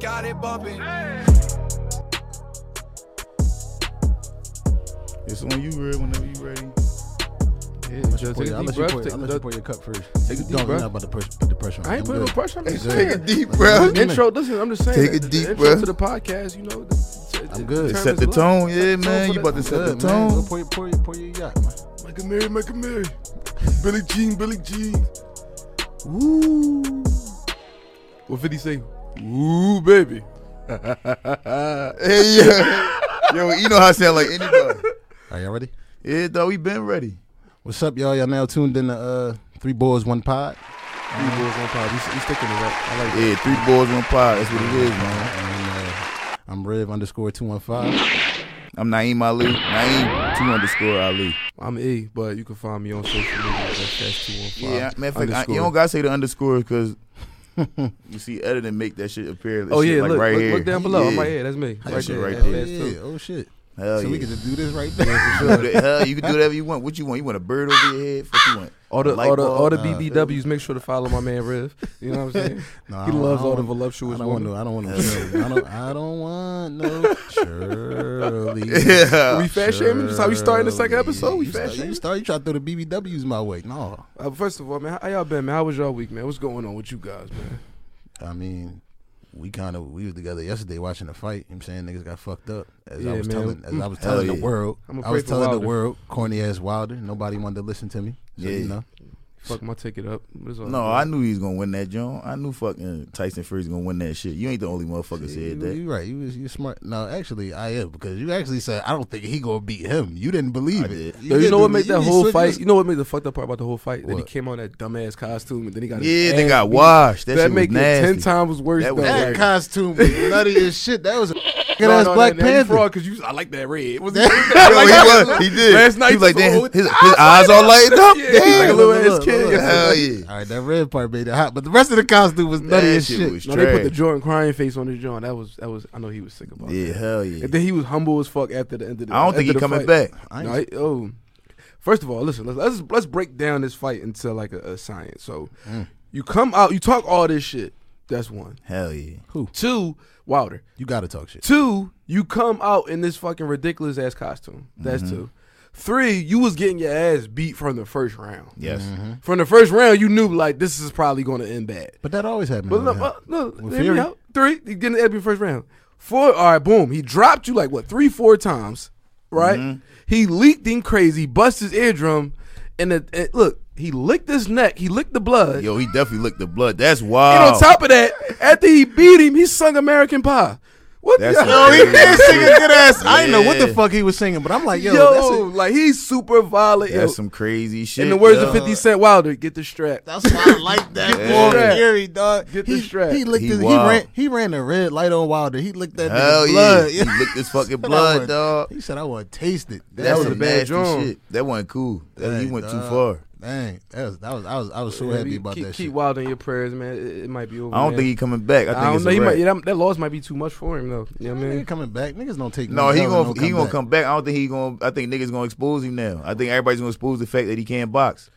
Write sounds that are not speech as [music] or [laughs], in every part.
and got it bumping. It's on you, Red, whenever you ready. Yeah, I'll let just you pour take your- a I'll deep breath. take I'll a let you pour your cup first. Take a deep Don't, you're breath. not about to push, put the pressure on. I ain't I'm putting no pressure. I'm just saying. Take a deep What breath. do? Intro. Listen, I'm just saying. Take that a the- deep the intro breath. to the podcast. You know, the, I'm good. the Set the is a tone, yeah, Set the man. tone You for about to set the Good, man. Tone. pour, your- pour, your- pour your yacht, man. Make a Mary, make a Mary. Billy Jean, Billy Jean. Woo. What 50 say? Ooh, baby. [laughs] Hey, yeah. Yo, you know how I sound like anybody. Are y'all ready? Yeah, though, we been ready. What's up, y'all? Y'all now tuned in to uh, Three Boys, One Pod. Three boys One pod. We, we sticking to that. I like that. Yeah, three boys, one pod. That's what it is, man. And, uh, I'm Rev underscore 215. I'm Naeem Ali. Naeem, two underscore Ali. I'm E, but you can find me on social media. That's that's two one five. Yeah, matter of fact, I, you don't gotta say the underscore because you see editing make that shit appear. Oh shit, yeah, like look, right look, here. look down below. I'm like, Yeah. That's me. That Right shit there. right there. Yeah, oh shit. Hell so yeah. we can just do this right there. Hell, you can do whatever you want. What you want? You want a bird over your head? What you want? [laughs] All the all the all the Nah. BBWs. Make sure to follow my man Riv. You know what I'm saying? [laughs] No, I he don't- loves all the don't- voluptuous I don't want no. I don't want no. Shirley. I don't. I don't want no [laughs] Shirley. Yeah. we fat shaming. Just how we starting the second episode. We You fat shaming. you start. You try to throw the BBWs my way. No, Uh, first of all, man, how y'all been, man? How was y'all week, man? What's going on with you guys, man? I mean, we kind of we was together yesterday watching the fight. You know what I'm saying niggas got fucked up. As Yeah, I was man. telling, as I was telling yeah. the world, I'ma was pray for telling the world, corny ass Wilder. Nobody wanted to listen to me. So, Yeah. you know, Fuck my ticket up. All No, good? I knew he was gonna win that, John. I knew fucking Tyson Fury's gonna win that shit. You ain't the only motherfucker you, said that. you right. You was you smart. No, actually, I am because you actually said I don't think he gonna beat him. You didn't believe I it. did. Yo, you know what made that whole fight? You know what made the fucked up part about the whole fight? That he came on that dumbass costume and then he got. Yeah, his they got beat. washed. That, That, shit was make it ten times worse. That though. That like- costume was [laughs] nutty as shit. That was a good No, no, Black that- that you Panther. fraud 'cause you. I like that red. Was [laughs] That- Yo, he, was, he [laughs] did. Last night he was like, just damn, his, his eyes all lighted up. Yeah, he's like a little ass look, kid. look. Hell yeah. All right, that red part made it hot, but the rest of the costume was nutty That as shit shit. was No, they put the. Jordan crying face on his joint. That was that was. I know he was sick about. Yeah, that. hell yeah. And then he was humble as fuck after the end of the. I don't think after he coming fight. back. No, ain't- he- oh, first of all, listen. Let's let's, let's break down this fight into like a, a science. So, Mm. you come out, you talk all this shit. That's one. Hell yeah. Who? Two, Wilder. You gotta talk shit. Two, you come out in this fucking ridiculous ass costume. That's Mm-hmm. two. Three, you was getting your ass beat from the first round. Yes. Mm-hmm. From the first round, you knew like this is probably going to end bad. But that always happens. But with look, him. uh, look, With hear me out. Three, he getting the ass first round. Four, all right, boom. He dropped you like what three, four times, right? Mm-hmm. He leaked him crazy, bust his eardrum, and, the, and look, he licked his neck. He licked the blood. Yo, he definitely licked the blood. That's And wild. on top of that, after he beat him, he sung American Pie. What? That's the- Yo, he did sing a good ass. I didn't know what the fuck he was singing, but I'm like, yo, Yo, that's, a, like he's super violent. That's yo. some crazy shit. In the words yo. of 50 Cent Wilder, get the strap. that's why I like [laughs] that Get more the strap. Fury, dog. Get the strap. He licked He his, he ran he ran a red light on Wilder. He licked that Hell nigga yeah. blood. He licked his [laughs] fucking blood, want- dog. He said I want to taste it. That was a bad nasty shit. That wasn't cool. That, he Dang, went too far. Dang, that was, that was I was I was so Yeah, happy about keep, that keep shit. Wilder in your prayers, man. It, it might be over. I don't man. think he coming back. I I, think don't it's know. a He might, yeah, that, that loss might be too much for him, though. You know what I mean? coming back. Niggas don't take No, he gonna he gonna back. come back. I don't think he gonna. I think niggas gonna expose him now. I think everybody's gonna expose the fact that he can't box.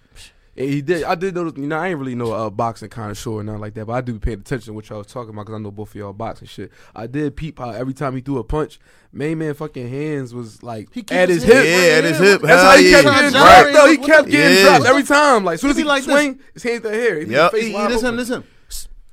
Yeah, he did. I did notice. You know, I ain't really know a boxing kind of show or nothing like that, but I do pay attention to what y'all was talking about because I know both of y'all boxing shit. I did peep how every time he threw a punch, main man fucking hands was like He at his his hip. hip Yeah, at his hip. That's Hell how he yeah. kept getting Right. dropped. Though he kept getting Yeah. dropped every time. Like, as soon as He he like this. swing, his hands to here. His Yep. face He, wide this him, open. this him.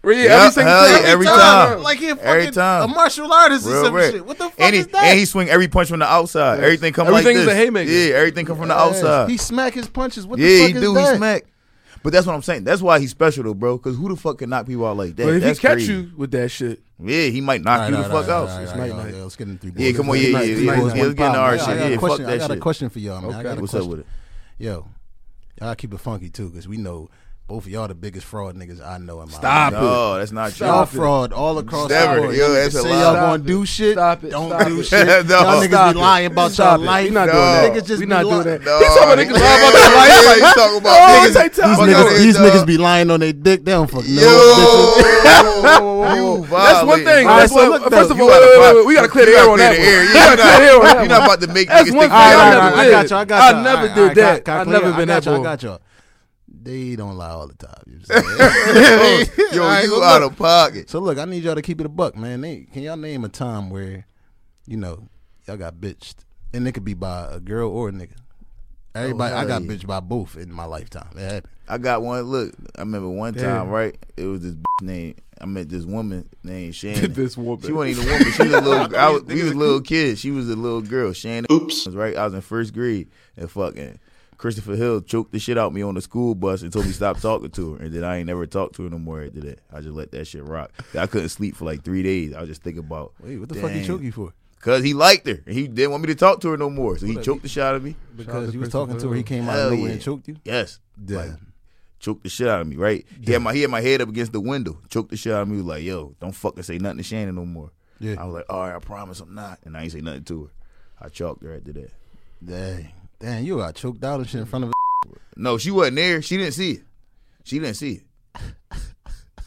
Yeah, Yep, every single hell yeah, time. every time. Like he a Every fucking time. a martial artist or some rap. shit. What the fuck And he is that? and he swing every punch from the outside. Everything come Everything like is this. a haymaker. Yeah, everything come from the outside. He smack his punches. What yeah, the fuck he is do. that? He smack. But that's what I'm saying. That's why he's special though, bro. Because who the fuck can knock people out like that? But if he catch crazy. you with that shit, yeah, he might knock All you right, the all right, fuck all out. right, all It's right, night all right, night. yeah, Let's get in three. Yeah, come on, yeah, yeah, yeah, let's get in our shit. I got a Yeah, fuck question. that I got a question for y'all, man. I got a What's up question. with it? Yo, y'all keep it funky too, because we know both of y'all the biggest fraud niggas I know in my Stop life. No, that's not true. Y'all fraud all across Never. the board. Yo, that's niggas a say lie. y'all gonna do shit. Stop it. Don't Stop do it. shit. [laughs] No. Y'all niggas Stop be it. lying about Stop y'all it. life. We not No. doing that. Niggas just we be not doing that. No, These some of nigga. niggas lie about their life. Like, [laughs] you talking about oh, niggas- like These time. Niggas, these niggas be lying on their dick. They don't fuck no Yo, [laughs] you That's one thing. That's so First of all, gotta wait, wait, find- wait, we gotta clear the air on that one. the air. We You gotta not- clear the air on that You're not about to make That's niggas one think thing I got never. I did. got you. I got I you. never did that. I got never been that you. I got you. They don't lie all the time. You know what [laughs] Yo, [laughs] All right, you so out look. of pocket. So look, I need y'all to keep it a buck, man. Name- Can y'all name a time where, you know, y'all got bitched, and it could be by a girl or a nigga. Oh, Everybody, I got yeah. bitched by both in my lifetime. It happened. I got one. Look, I remember one time, right? It was this bitch named. I met this woman named Shannon. [laughs] this woman. She wasn't even a woman. She was a little. I was, we was little kids. She was a little girl. Shannon. Oops. Was right. I was in first grade, and fucking Christopher Hill choked the shit out me on the school bus and told me stop talking to her. And then I ain't never talked to her no more after that. I just let that shit rock. I couldn't sleep for like three days. I was just thinking about. Wait, what the fuck he choked you for? Cause he liked her. And he didn't want me to talk to her no more. So he What choked the shit out of me. Because to you was talking to her, he Hill. came out of nowhere yeah. and choked you. Yes. Damn. Like, choked the shit out of me, right? He had my he had my head up against the window, choked the shit out of me, was like, yo, don't fucking say nothing to Shannon no more. Yeah. I was like, all right, I promise I'm not. And I ain't say nothing to her. I chalked her after that. Dang, damn, you got choked out and shit in front of. [laughs] No, she wasn't there. She didn't see it. She didn't see it. [laughs]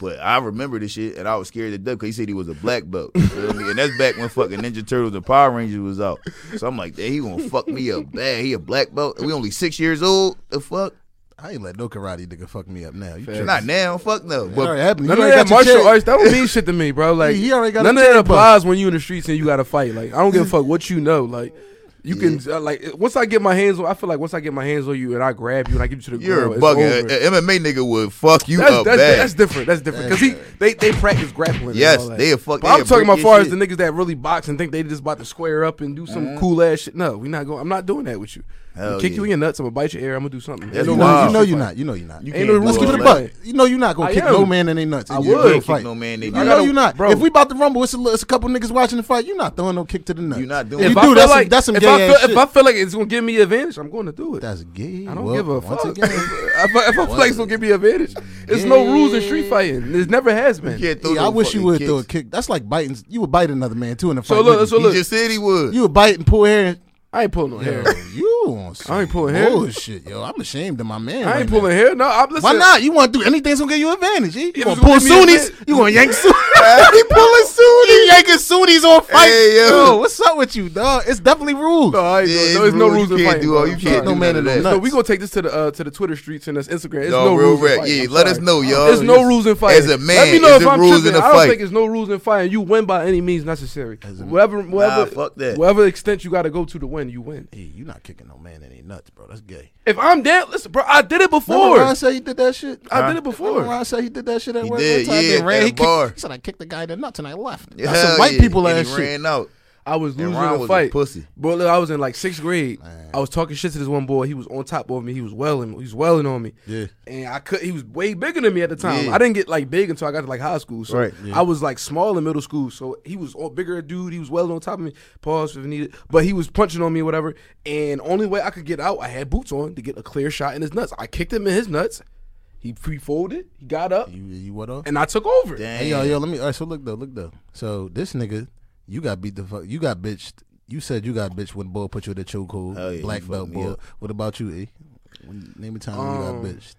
But I remember this shit, and I was scared to death because he said he was a black belt. You feel me? And that's back when fucking Ninja Turtles and Power Rangers was out. So I'm like, damn, he gonna fuck me up bad. He a black belt. We only six years old. The fuck? I ain't let no karate nigga fuck me up now. You Facts. Not now. Fuck no. It But already happened. None You of that got martial check. arts, that don't mean [laughs] shit to me, bro. Like He already got none of that applies when you in the streets and you got to fight. Like I don't give a fuck what you know. Like you can uh, like once I get my hands on, I feel like once I get my hands on you and I grab you and I get you to the You're ground, a it's bugger. over. An MMA nigga would fuck you That's, up that's, bad. that's different. That's different because he they, they practice grappling. Yes, they a fuck- they I'm talking about far your as the niggas that really box and think they just about to square up and do some Mhm. cool ass shit. No, we not going. I'm not doing that with you. I'm Hell kick yeah. you in your nuts. I'm gonna bite your ear. I'm gonna do something. That's You know, you know you're not. You know you're not. You Ain't no do Let's rules keep it all a that. buck. You know you're not gonna I kick am. no man in their nuts. I would. Kick fight. no man, they You know gotta- you're not. bro. If we about to rumble, it's a, li- it's a couple niggas watching the fight. You're not throwing no kick to the nuts. You're not doing If it. you I do, feel that's some- like- that's some if gay I ass feel, shit. If I feel like it's gonna give me advantage, I'm going to do it. That's gay. I don't Well, give a fuck. again, [laughs] if, I, if I feel like it's gonna give me advantage, there's no rules in street fighting. There's never has been. You can't throw yeah, no I wish you would throw a kick. That's like biting. You would bite another man too in the fight. So look, wouldn't so you? look. He just said he would. you would bite and pull hair. I ain't pulling no hair. you on some I ain't pulling hair. bullshit, yo. I'm ashamed of my man. I right ain't now. pulling hair. No, I'm listen. Why not? You want to do anything that's gonna give you an advantage? Eh? You If gonna pull gonna give me Sunnis? You gonna yank Sunnis? [laughs] [laughs] he pulling Sunnis? He yanking Sunnis on fight? Hey, yo. what's up with you, dog? It's definitely rules. No, I Yeah, doing- it's no, there's no rules. rules You in can't fighting. do all- bro. you can't sorry. no do man in of no that. No, nuts. we gonna take this to the uh, to the Twitter streets and this Instagram. It's No, no, real rules rap. Yeah, let us know, y'all. There's no rules in fighting. As a man, let me know is if I'm rules tripping. in don't think there's no rules in fighting. You win by any means necessary. Whatever, whatever, fuck that. whatever extent you got to go to to win, you win. Hey, you're not kicking no man in any nuts, bro. That's gay. If I'm dead, listen, bro, I did it Remember before. Ron said he did that shit? I did it Remember before. Ron said he did that shit at He work did, one time? yeah, Then ran, at he a kicked- bar. He said, I kicked the guy in the nuts and I left. Hell That's some white yeah. people and ass he shit. ran out. I was And losing Ron a was fight. a pussy. But look, I was in like sixth grade. Man. I was talking shit to this one boy. He was on top of me. He was welling. He was welling on me. Yeah. And I could. He was way bigger than me at the time. Yeah. I didn't get like big until I got to like high school. So Right, I was like small in middle school. So he was a bigger dude. He was welling on top of me. Pause if needed. But he was punching on me or whatever. And only way I could get out, I had boots on to get a clear shot in his nuts. I kicked him in his nuts. He pre-folded. He got up, You, you what up? and I took over. Damn. Hey, yo, yo, let me. All right, so look though, look though. So this nigga, you got beat the fuck. You got bitched. You said you got bitched when Bull put you in the chokehold. Hell yeah, black belt fucked me Bull. up. What about you, E? When, name a time when you Um, got bitched.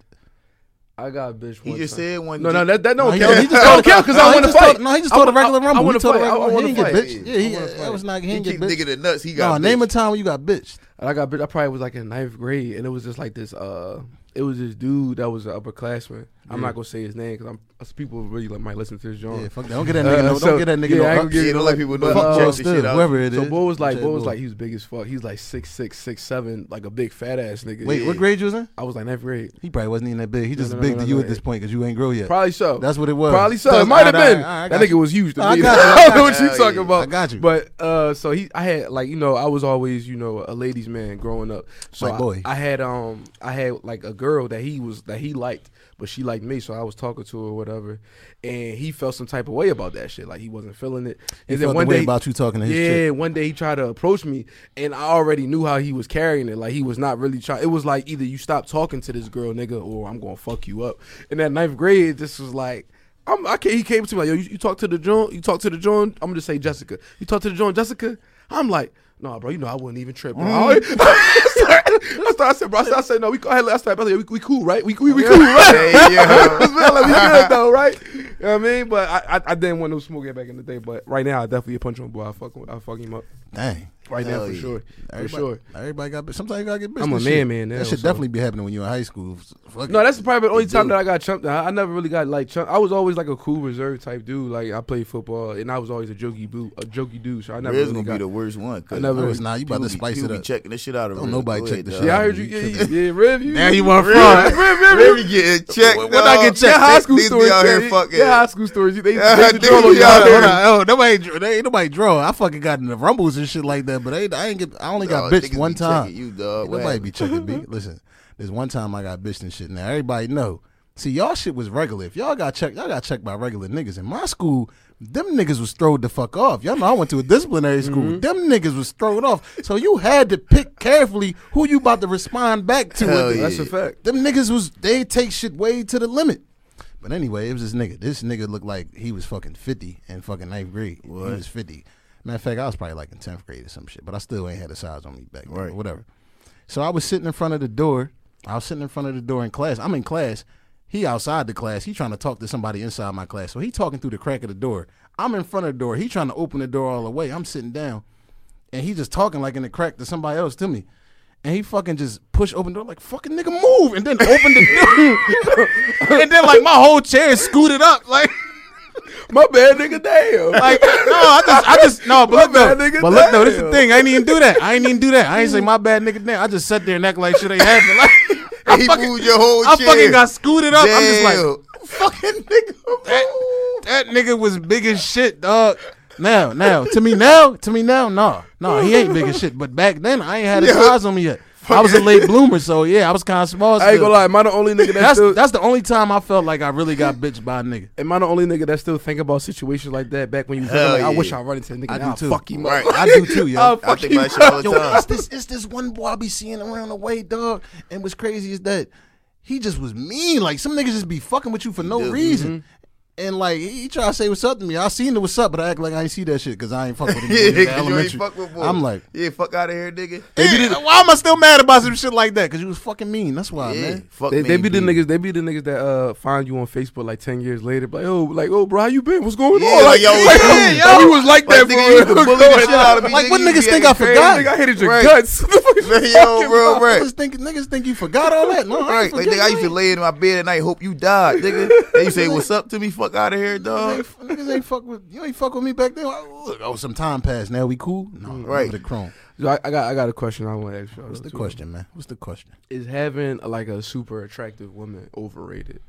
I got bitch. He one just time. said one. No, no, that, that don't he count. He he just just don't count because no, I he want to fight. told- no, he just told a regular rumble. I He want to fight. I regular- want he to didn't fight. get bitched. Yeah, he- I that fight. was not- he He didn't get nigga bitched. in the nuts. He No, got name a time when you got bitched. And I got bitch. I probably was like in ninth grade, and it was just like this. Uh, it was this dude that was an upperclassman. I'm not gonna say his name because I'm people really like, might listen to this joint. Yeah, fuck that. Don't get that Uh, nigga. no, so- don't get that nigga. yeah, no I ain't gonna give Yeah, don't let people know but, uh, checked still, shit whoever it is. So Bo was like, Jay Bo was like, he was big as fuck. He's like six six, six seven, like a big fat ass nigga. Wait, Yeah. what grade you was in? I was like ninth grade. He probably wasn't even that big. He just no, no, big no, to no, you no. at this point because you ain't grow yet. Probably so. That's what it was. Probably so. It might have been. I that got nigga was huge to I me. got you, I I don't know what you. you talking about. I got you. But uh, so he, I had like you know, I was always you know a ladies man growing up. So boy. I, had um, I had like a girl that he was that he liked, but she liked me. So I was talking to her or whatever, and he felt some type of way about that shit. Like he wasn't feeling it. He And felt then the one way day, about you talking to his yeah, chick. one day he tried to approach me, and I already knew how he was carrying it. Like he was not really trying. It was like either you stop talking to this girl, nigga, or I'm gonna fuck you up. In that ninth grade, this was like. I'm, I can't, he came to me like, yo, you, you talk to the John, you talk to the John. I'm gonna just say Jessica. You talk to the John, Jessica. I'm like, no, bro, you know I wouldn't even trip. Bro. I, mm. started, [laughs] I, started, I said, bro, I said, I said, no, we go ahead. I started, I said, we, we cool, right? We, we, we cool, right? Yeah, yo. [laughs] like, we good though, right? [laughs] You know what I mean? But I, I, I didn't want no smoke back in the day. But right now, I definitely a punch on boy. I fuck, I fuck him up. Dang. Right now Hell for yeah. sure. For sure. everybody got. bitch. Sometimes you gotta get bitch. I'm a man, shit. man, now, That should so- definitely be happening when you're in high school. Fuck No, that's probably the only time do. that I got chumped. I I never really got like chumped. I was always like a cool reserve type dude. Like I played football and I was always a jokey boo, a jokey dude. So I never Riz really gonna got. be the worst one. 'cause I never- No, it's not. You about to people be- spice people it be up. checking the shit out of Don't nobody Go check ahead, the dog. shit yeah, I heard you. you. Yeah, tripping. yeah, Riv, you. [laughs] Now you want Riz, fraud. Riv, Riv, Riz getting checked. When I get checked, Yeah, high school These be stories. out here yeah, fucking. high school stories. They. Hold on, oh, nobody, ain't nobody draw. I fucking got in the rumbles and shit like that, but I ain't, I ain't get. I only got bitched one time. You dog. Nobody happened? be checking me. [laughs] Listen, there's one time I got bitched and shit. Now everybody know. See, y'all shit was regular. If y'all got checked, y'all got checked by regular niggas. In my school, them niggas was throwed the fuck off. Y'all know I went to a disciplinary school. Mm-hmm. Them niggas was thrown off. So you had to pick carefully who you about to respond back to. Yeah. That's a fact. Them niggas was they take shit way to the limit. But anyway, it was this nigga. This nigga looked like he was fucking fifty in fucking ninth grade. What? He was fifty. Matter of fact, I was probably like in tenth grade or some shit. But I still ain't had a size on me back then. Right. Whatever. So I was sitting in front of the door. I was sitting in front of the door in class. I'm in class. He outside the class. He trying to talk to somebody inside my class. So he talking through the crack of the door. I'm in front of the door. He trying to open the door all the way. I'm sitting down. And he just talking like in the crack to somebody else to me. And he fucking just push open the door like fucking nigga move and then open the door. [laughs] [laughs] and then like my whole chair scooted up like My bad, nigga. Damn. like no, I just I just no, but My look though, bad, nigga, but look though, this is the thing. I ain't even do that. I ain't even do that. I ain't say my bad nigga damn. I just sat there and act like shit ain't happened. Like [laughs] I He fucking, moved your whole I chair. fucking got scooted up. I'm just like Damn. fucking nigga. that, that nigga was big as shit, dog. Now, now, to me now, to me now, no, no, he ain't big as shit. But back then, I ain't had his Yeah. size on me yet. I was a late bloomer, so yeah, I was kind of small. I ain't gonna lie. Am I the only nigga that That's still? that's the only time I felt like I really got bitched by a nigga. Am I the only nigga that still think about situations like that back when you was Hell like, I wish I run into a nigga I now. do too. Fuck him Right. up. I do too, yo. I'll I [laughs] fuck think him about shit all the Yo, time. it's this it's this one boy I be seeing around the way, dog. And what's crazy is that he just was mean. Like some niggas just be fucking with you for no do. reason. Mm-hmm. And like he, he try to say what's up to me. I seen the what's up, but I act like I ain't see that shit because I ain't fuck with him. [laughs] Yeah, you ain't fuck with boys. I'm like, yeah, fuck out of here, nigga. yeah, why am I still mad about some shit like that? Because you was fucking mean. That's why, yeah, man. fuck They, me, they be the niggas. They be the niggas that uh find you on Facebook like ten years later. Like, oh, like, oh, bro, how you been? What's going Yeah, on? like, yo, like, yeah, [laughs] yo. [laughs] we was like Like, that nigga, for you real. used to bully the shit out of me. Like, what nigga, you niggas think I acting forgot? Nigga, I hated your guts. What the fuck you Man, talking yo, bro, about? right. Niggas think niggas think you forgot all that. No, Right, ain't like nigga, I used to lay in my bed at night, hope you died, nigga. They say, "What's up to me? Fuck out of here, Niggas dog." ain't, niggas ain't fuck with you. Ain't fuck with me back then. Look, oh, some time passed. Now we cool. No, Right. right. The chrome. So I, I got, I got a question. I want to ask you. What's the question, man? What's the question? Is having like a super attractive woman overrated?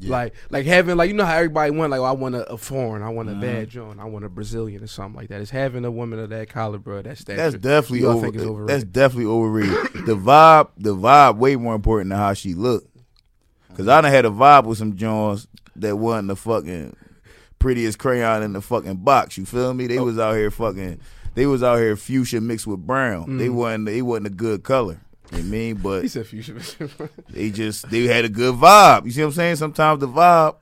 Yeah. Like, like having like you know how everybody want like oh, I want a, a foreign, I want a Uh-huh. bad John, I want a Brazilian or something like that. Is having a woman of that caliber, that stature, That's definitely over. think is overrated? That's definitely overrated. the vibe, the vibe, way more important than how she looked. Cause I done had a vibe with some Jones that wasn't the fucking prettiest crayon in the fucking box. You feel me? They Oh. was out here fucking. They was out here fuchsia mixed with brown. They Mm. wasn't. They wasn't a good color. You know what I mean? But he said future. [laughs] they just they had a good vibe. You see what I'm saying? Sometimes the vibe.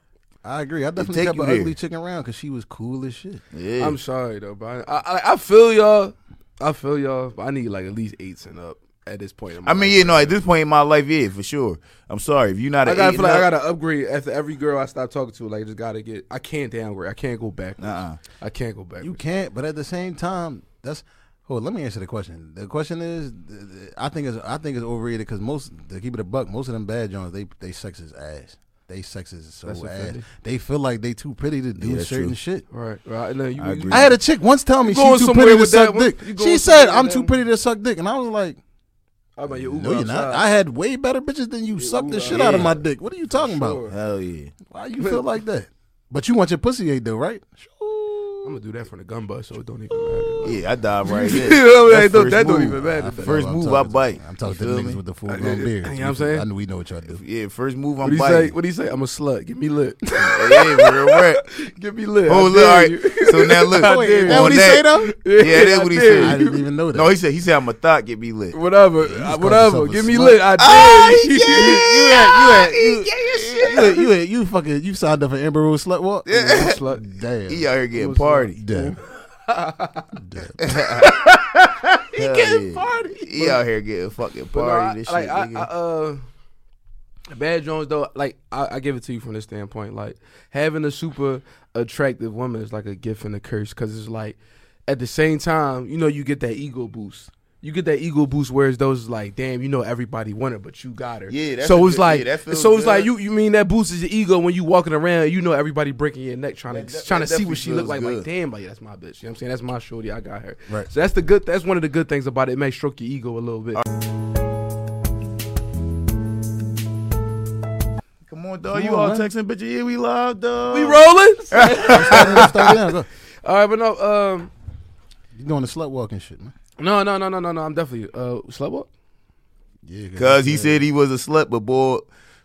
I agree. I definitely take kept an there. ugly chicken around because she was cool as shit. Yeah. I'm sorry though, but I, I, I feel y'all. I feel y'all. But I need like at least eights and up at this point. In my I mean, life. you know, at this point in my life, yeah, for sure. I'm sorry if you're not. I gotta feel like I gotta upgrade after every girl I stop talking to. Like, I just gotta get. I can't downgrade. I can't go back. up, uh-uh. I can't go back. You can't, but at the same time, that's. Hold, on, let me answer the question. The question is, th- th- I think it's I think it's overrated because most to keep it a buck, most of them bad joints they they sex is ass. They sex is so That's ass. offending. They feel like they too pretty to do Yeah, certain true. shit. Right, right. And then you, I agree. I had a chick once tell me You she too pretty to with suck one? dick. She said I'm too pretty to suck dick, and I was like, I'm like, you No, you're not. I had way better bitches than you. Yeah, Suck the Uber shit out of my dick. What are you talking about? Sure. Hell yeah. Why you feel like that? But you want your pussy ate though, right? I'm gonna do that from the gun bust, so it don't even matter. Yeah, I dive right [laughs] You know what I mean? That's that don't even matter. First I'm move, I bite. I'm talking to the niggas with the full grown beard. you know what I'm saying? I know we know what y'all do. Yeah, first move, What I'm do you say? biting. What do you say? I'm a slut. Give me lit. [laughs] yeah, real rap. [laughs] Get me lit. Oh, look, all right. So now look. I Wait, is that what he say, though? Yeah, that's what he said. dare I didn't even know that. No, he said he said I'm a thought. Get me lit. Whatever. just Whatever. yourself a Get me slut. lit. I Ah, dare you. you, you had, you had, you, yeah, you, had, you, fucking, you signed up for Amber Rose slut walk. Yeah. [laughs] Slut. Damn. He out here getting party. Damn. Damn. [laughs] He getting party. He out here getting fucking But no, party. I, this like shit, I, I, nigga. uh, Bad Jones though, like I, I give it to you from this standpoint. Like having a super attractive woman is like a gift and a curse because it's like at the same time, you know, you get that ego boost. You get that ego boost, whereas those like, damn, you know, everybody want her, but you got her. Yeah, that's so it's good- like, yeah, that so it's like you, you mean that boosts your ego when you walking around, you know, everybody breaking your neck trying to That- that- trying to see what she look feels like. Like, damn, like that's my bitch. You know what I'm saying? That's my shorty. I got her. Right. So that's the good. That's one of the good things about it. It may stroke your ego a little bit. Come on, dog. Come you on, all man. texting, bitch. Yeah, we live, dog. we rolling. Start it, start it, go. All right, but no, um, You doing the slut walking shit, man? No, no, no, no, no, no. I'm definitely uh, slut walk. Yeah, Cause he said he was a slut, but boy,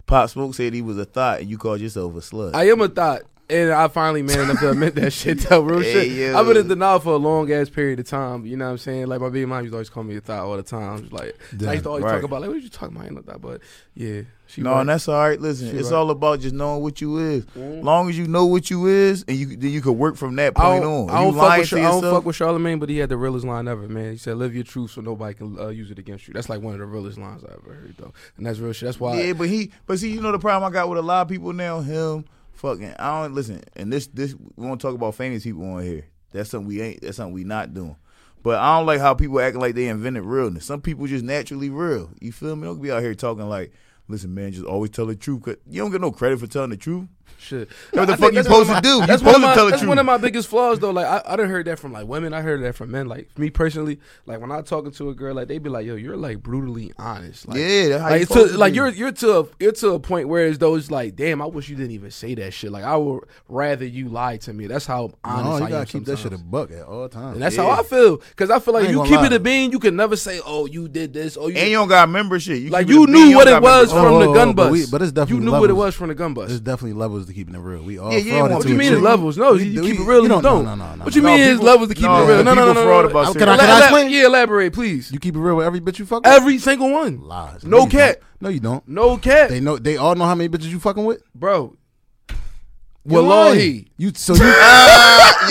Pop Smoke said he was a thought, and you called yourself a slut. I am a thought. And I finally man enough to admit that shit though, real [laughs] Hey, shit. I've been in denial for a long ass period of time. You know what I'm saying? Like my baby mom used to always call me a thought all the time. Just like I used to always Right. talk about like what you talking about? I ain't no thought, but yeah, she no, right. and that's all right. Listen, She it's right. all about just knowing what you is. Mhm. Long as you know what you is, and you then you can work from that point don't, on. I don't, fuck with, Char- I don't fuck with Charlemagne, but he had the realest line ever, man. He said, "Live your truth, so nobody can uh, use it against you." That's like one of the realest lines I ever heard, though, and that's real shit. That's why. Yeah, but he, but see, you know the problem I got with a lot of people now. Him, fucking, I don't listen. And this, this, we want to talk about famous people on here. That's something we ain't. That's something we not doing. But I don't like how people acting like they invented realness. Some people just naturally real. You feel me? Don't be out here talking like, listen, man, just always tell the truth. Cause you don't get no credit for telling the truth. Shit. What the fuck you that's supposed to do? You That's supposed of to tell the that's one of my biggest flaws though. Like I, I done heard that from like women. I heard that from men. Like me personally, like when I talking to a girl, like they be like, "Yo, you're like brutally honest." Like, yeah, that's how like you to, to like, you're, you're to a you're to a point where it's those like, damn, I wish you didn't even say that shit. Like I would rather you lie to me. That's how honest No, I you gotta keep that shit a buck at all times. And that's Yeah. how I feel. Cause I feel like ain't you keep lie. it a bean, you can never say, "Oh, you did this." Oh, you and you don't got membership. You like you knew what it was from the Oh, gun oh, oh, bust. but it's definitely you knew what it was from the gun bust. It's definitely levels to keeping it real. We all Yeah, yeah, fraud what you mean other. levels? No, you keep it real. You don't. don't- no, no, no, What you no. mean No, is levels to keep no, it real? No, no, no, no, fraud about no. Can I- can I explain? Yeah, elaborate, please. You keep it real with every bitch you fuck with. Every single one. Lies. No you No, you don't. No cap, They know. They all know how many bitches you fucking with. bro. Wallahi, You so you [laughs] Ah,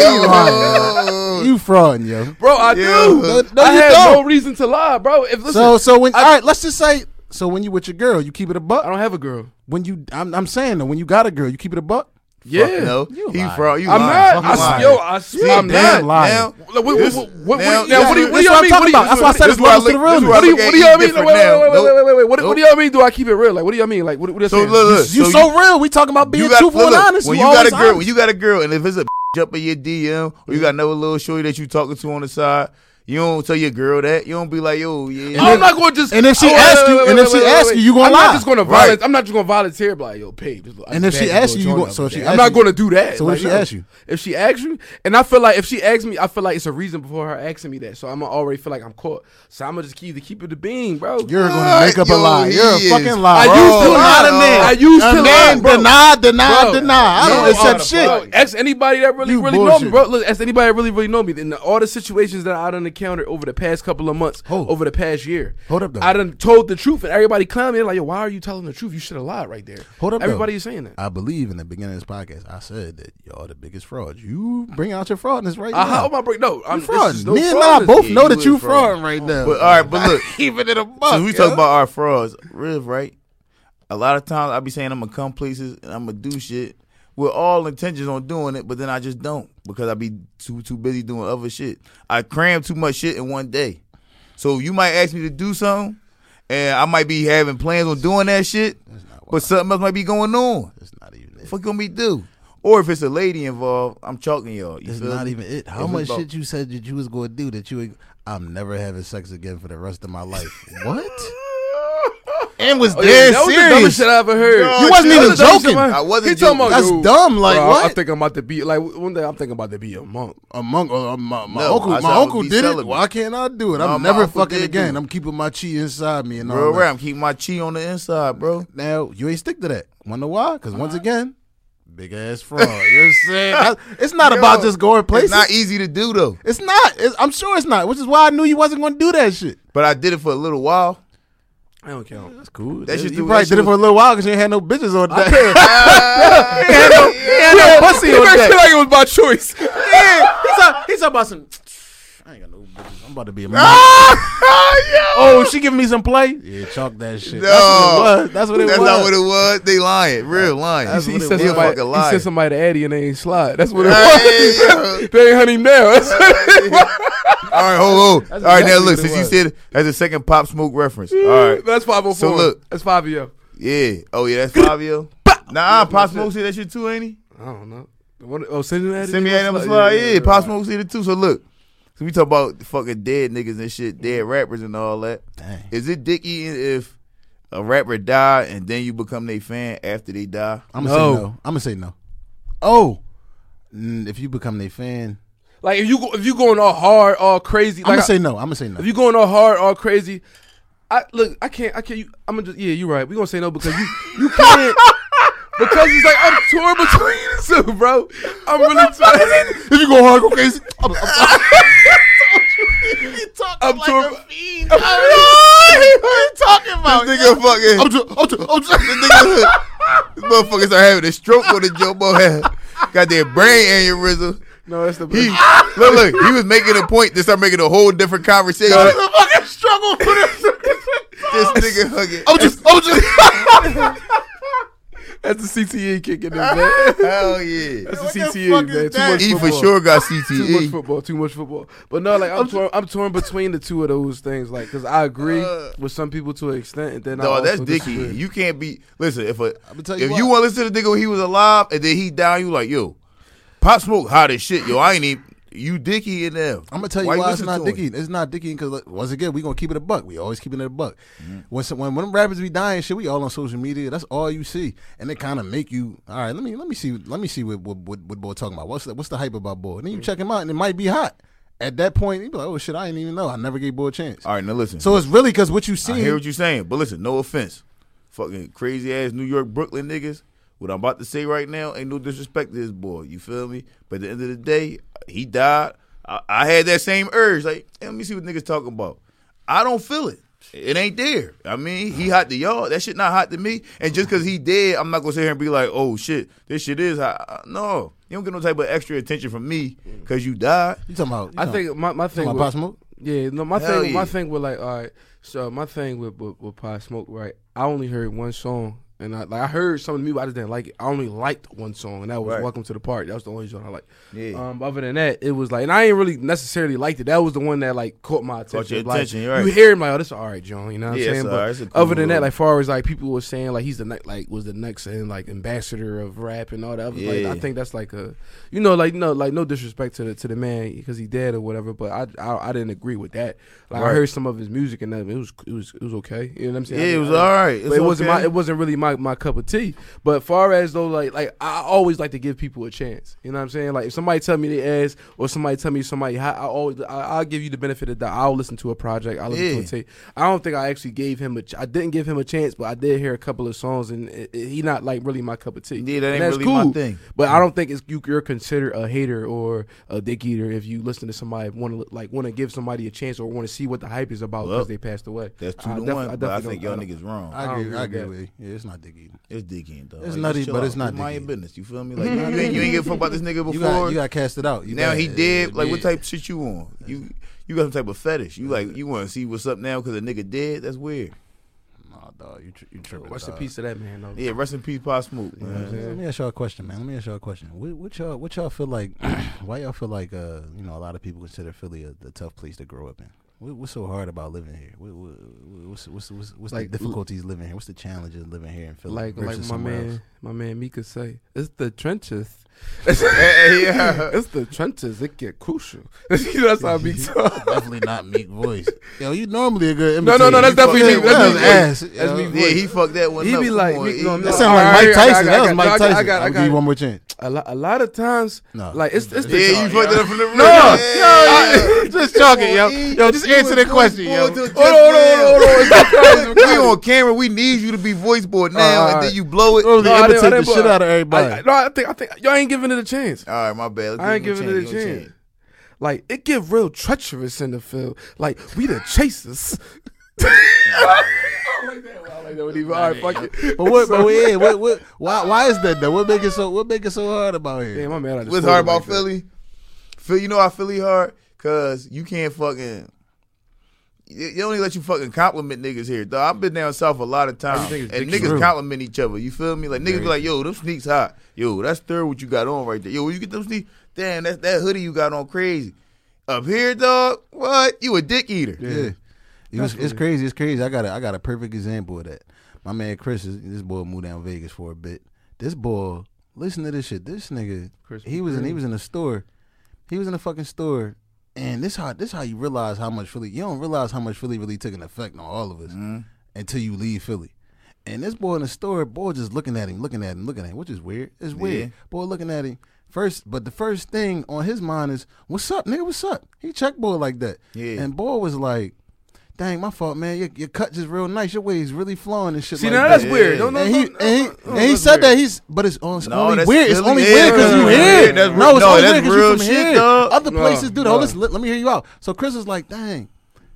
you frauding, yo. bro, I do. No, no, I have don't. no reason to lie, bro. If listen, So so when all right, let's just say so when you with your girl, you keep it a I buck. I don't have a girl. When you I'm I'm saying though, when you got a girl, you keep it a buck. Yeah, Fuck no, You he lying. fraud. You I'm lying. not. You I, lying. yo, I, See, I'm not. lying. Now, Like, what, this- what, what, now- what, what do you, what do y'all mean? What do you- about. That's why I said this it's where levels to the look- this realness. where I What do you, what do y'all mean? Wait, wait, wait, wait, wait, wait, wait. What, what do y'all mean? Do I keep it real? Like, what do y'all mean? Like, what, what are So saying? look, look, You so so real. We talking about being got, truthful look, and honest. When you you got a always girl, when you got a girl, and if it's a [laughs] up in your DM or you got another little shorty that you talking to on the side, you don't tell your girl that. You don't be like, yo, yeah. I'm not going to just. and if she Oh, wait, ask wait, you- wait, and if she wait, wait, ask wait. you, you gonna I'm lie. not just going to Right. volunteer. I'm not just going to volunteer. Be like, yo, babe. just- And if she asks you, you join go- so if she I'm not going to do that. So Like, if she no. asks you? If she asks you, and I feel like if she asks me, I feel like it's a reason before her asking me that. So I'm gonna already feel like I'm caught. So I'm gonna just keep the keep it the bean, bro. You're gonna make up a lie. You're a is- fucking liar. I used to you're lie. not a man. I used A to lie, man bro. deny, deny, Bro, deny. I don't accept shit. bro. Ask anybody that really, really know me, bro. Look, ask anybody that really, really know me. In all the situations that I done encountered over the past couple of months, Hold. over the past year, Hold up, though. I done told the truth, and everybody clowned me like, "Yo, why are you telling the truth? You should have lied right there." Hold up, though. Everybody is saying that. I believe in the beginning of this podcast, I said that y'all the biggest frauds. You bring out your fraudness right Uh, now. how am I? No, I'm You this frauding. is no Me and I both Yeah, know you that you frauding. frauding right now. But all right, but look, [laughs] even in a buck. so we yo. talk about our frauds, Riv, right? A lot of times I be saying I'm gonna come places and I'm gonna do shit with all intentions on doing it, but then I just don't because I be too too busy doing other shit. I cram too much shit in one day. So you might ask me to do something, and I might be having plans on doing that shit, That's not but something else might be going on. That's not even it. What gonna be do? Or if it's a lady involved, I'm chalking y'all. You It's not me? even it. How It's much about- shit you said that you was going to do that you? I'm never having sex again for the rest of my life. [laughs] what? And was Oh, yeah, dead that was the dumbest shit I ever heard. No, You wasn't that even was joking. shit I- I wasn't He talking joking. about, That's yo, dumb. Like bro, what? I'm thinking about to be like one day. I'm thinking about to be a monk. Among uh, my, my No, uncle, my uncle be did it. Why can't I do it? No, I'm never fucking again. do. I'm keeping my chi inside me and all Bro, that. right, I'm keeping my chi on the inside, bro. Now you ain't stick to that. Wonder why? Because once again, big ass fraud. you know what I'm saying? [laughs] I- it's not Yo, about just going places. It's not easy to do though. It's not. It's- I'm sure it's not. Which is why I knew you wasn't going to do that shit. But I did it for a little while. I don't count. That's cool. That you shit do- probably that did it for a little while because you ain't had no bitches on that. Ah, he had no, he had no pussy He on made it like it was my choice. yeah, he's talking, he's talking about some. I ain't got no bitches. I'm about to be a man. Ah, [laughs] oh, she giving me some play? Yeah, chalk that shit. No. That's what it was. That's what it That's was. not what it was. They lying. Real lying. That's he, what he it said was. Somebody, fucking he liar. said somebody to Addy and they ain't slide. That's what it Hey, was. yo. [laughs] they ain't hunt him now. That's what it was. All right, hold on. That's All right, now exactly look, since you said that's a second Pop Smoke reference. All right. That's five oh four. So look. that's five yo. Yeah. Oh, yeah, that's Fabio. Nah, Pop Smoke said that shit too, ain't he? I don't know. The one- Oh, send him Send me that number slide. Yeah, Pop Smoke said it too. So look. So we talk about the fucking dead niggas and shit, dead rappers and all that. Dang. Is it dick eating if a rapper die and then you become their fan after they die? I'm gonna No. say no. I'm gonna say no. Oh, mm, if you become their fan, Like if you go, if you going all hard, all crazy, I'm like gonna I- say no. I'm gonna say no. if you going all hard, all crazy, I look, I can't, I can't. You, I'm gonna just, yeah, you're right. We gonna say no because you, you can't. [laughs] Because he's like I'm torn between the two, bro. I'm really torn. if you go hard, go crazy. I'm, I'm, I'm torn. what are you talking about? This nigga fucking. I'm just, I'm just, I'm just. This nigga, this motherfucker start having a stroke on the Joe Bo had. Got that brain aneurysm. No, that's the He look, look. He was making a point to start making a whole different conversation. fucking struggle for this. this nigga hugging. I'm just, I'm just. [laughs] That's the CTE kicking in, man. [laughs] Hell yeah. That's What the the CTE, fuck man. is Too that? much He for football. sure got CTE. Too much football, too much football. But no, like I'm torn. I'm torn between the two of those things. Like, cause I agree Uh, with some people to an extent, and then I No, also that's dicky. You can't be. Listen, if a I'ma tell you if what. you want to listen to the nigga when he was alive and then he died, you like yo, Pop Smoke hot as shit. Yo, I ain't even you dicky in there. I'm gonna tell you Why why, it's not dicky. It's not dicky because once again we gonna keep it a buck. We always keeping it a buck. Mm-hmm. When some, when when rappers be dying, shit, we all on social media. That's all you see, and it kind of make you. All right, let me let me see let me see what what what, what boy talking about. What's the, what's the hype about boy? And then you check him out, and it might be hot. At that point, you be like, oh shit, I didn't even know. I never gave boy a chance. All right, now listen. So it's really because what you see. I hear what you're saying, but listen, no offense, fucking crazy ass New York Brooklyn niggas. What I'm about to say right now ain't no disrespect to this boy. You feel me? But at the end of the day, he died. I, I had that same urge. Like, hey, let me see what niggas talking about. I don't feel it. It ain't there. I mean, he hot to y'all. That shit not hot to me. And just because he dead, I'm not gonna sit here and be like, oh shit, this shit is hot. No, you don't get no type of extra attention from me because you died. you talking about? You I talking, think my my thing. talking with- about Smoke? Yeah, no, my Hell thing, my thing with like, all right, so my thing with with, with Pop Smoke, right? I only heard one song, and I like I heard some of the music, but I just didn't like it. I only liked one song, and that was Right. "Welcome to the Party." That was the only song I liked. Yeah. Um, other than that, it was like, and I ain't really necessarily liked it. That was the one that like caught my attention. your Like, attention, right. You hear him like, oh, this is all right, John. You know what Yeah, I'm saying? But right. Cool other than that, like far as like people were saying, like he's the ne- like was the next and like ambassador of rap and all that. I, was like, Yeah. I think that's like a, you know, like no, like no disrespect to the to the man because he dead or whatever. But I, I I didn't agree with that. Like I heard some of his music and that it was it was it was okay. You know what I'm saying? Yeah, I it was all right. it wasn't my it wasn't really my, my cup of tea. But far as though like like I always like to give people a chance. You know what I'm saying? Like if somebody tell me they ass or somebody tell me somebody hot, I always I, I'll give you the benefit of the doubt. I'll listen to a project. I'll listen to a tape. I don't think I actually gave him a ch- I didn't give him a chance, but I did hear a couple of songs and it, it- he not like really my cup of tea. Yeah, that And ain't that's really cool. my thing. But I don't think it's you, you're considered a hater or a dick eater if you listen to somebody want to like want to give somebody a chance or want to see what the hype is about because Well, they passed away. That's two I to def- one. I but I think y'all niggas wrong. I I don't agree. I agree agree with with you. Yeah, it's not dicky. It's dicky though. It's Like, nutty, just chill but it's not Just mind your business. You feel me? [laughs] Like you, you ain't you ain't give a fuck about this nigga before. You got you got cast it out. You now got- he dead. Like what type of shit you on? You you got some type of fetish. You like you want to see what's up now because a nigga dead? That's weird. Nah, dog, you tri- you tripping. Rest in dog. peace to that man though. Yeah, rest in peace, Pop Smoke. know what I'm saying? Let me ask y'all a question, man. Let me ask y'all a question. What, what y'all what y'all feel like? [clears throat] why y'all feel like uh you know a lot of people consider Philly a, the tough place to grow up in? What, what's so hard about living here? What, what, what's what's what's, what's Like, the difficulties living here? What's the challenges living here in Philly? like like my man else? my man Mika say it's the trenches Hey, yeah. [laughs] it's the trenches it get crucial [laughs] you know that's how Meek talk [laughs] definitely not Meek voice. Yo, you normally a good. No, no, no, imitator. that's definitely You Meek. That's that Meek ass. That's yo. Meek Yeah, he fucked that one He up. be like, on, Meek- he- no, That no. sound like I Mike got- I Tyson. That was Mike got- I Tyson. got- I I'll got- give you one more chance. a lot a lot of times No. like it's it's, it's Yeah, you fucked it up from the rip. No, yeah. just talking, yo. Yo, just answer the question, yo. Hold on, hold on hold on hold on it's the crazy, We on camera. We need you to be voice board now, All and then you blow it. Normally No, I didn't- I imitate the didn't- shit out of everybody. I, I- no, I think I think y'all ain't giving it a chance. All right, my bad. I ain't giving it a chance. Like it get real treacherous in the field. Like we the chasers. I like that. I like that even. All right, fuck it. [laughs] But what? But yeah, what? What? Why? Why is that though? What make it so? What make it so hard about here? Damn, my man. I just What's hard like about. Philly? Phil, you know how Philly hard? cause you can't fucking. You you don't even let you fucking compliment niggas here, dog. I've been down south a lot of times, and niggas true. compliment each other. You feel me? Like niggas be like, "Yo, them sneaks hot. Yo, that's third what you got on right there. Yo, where you get them sneaks? Damn, that that hoodie you got on crazy. Up here, dog. What? You a dick eater? Yeah. It was, it's crazy. It's crazy. I got a, I got a perfect example of that. My man Chris, is, this boy moved down Vegas for a bit. This boy, listen to this shit. This nigga, Chris he was in he was in a store. He was in a fucking store, and this how this how you realize how much Philly. You don't realize how much Philly really took an effect on all of us mm-hmm. until you leave Philly. And this boy in the store, boy just looking at him, looking at him, looking at him, which is weird. It's weird. Yeah. Boy looking at him. First, but the first thing on his mind is, "What's up, nigga? What's up?" He checked boy like that. Yeah. And boy was like, "Dang, my fault, man. Your, your cut just real nice. Your wave's really flowing and shit." See like now that. that's Yeah. weird. Don't, don't, and he, don't- and he, don't- and he said weird. that he's, but it's, oh, it's No, only weird. It's only Yeah, weird because you no, here. that's no, it's no, only weird because you from shit, here. dog. Other No, places do that. no. Oh, listen, let, let me hear you out. So Chris is like, dang.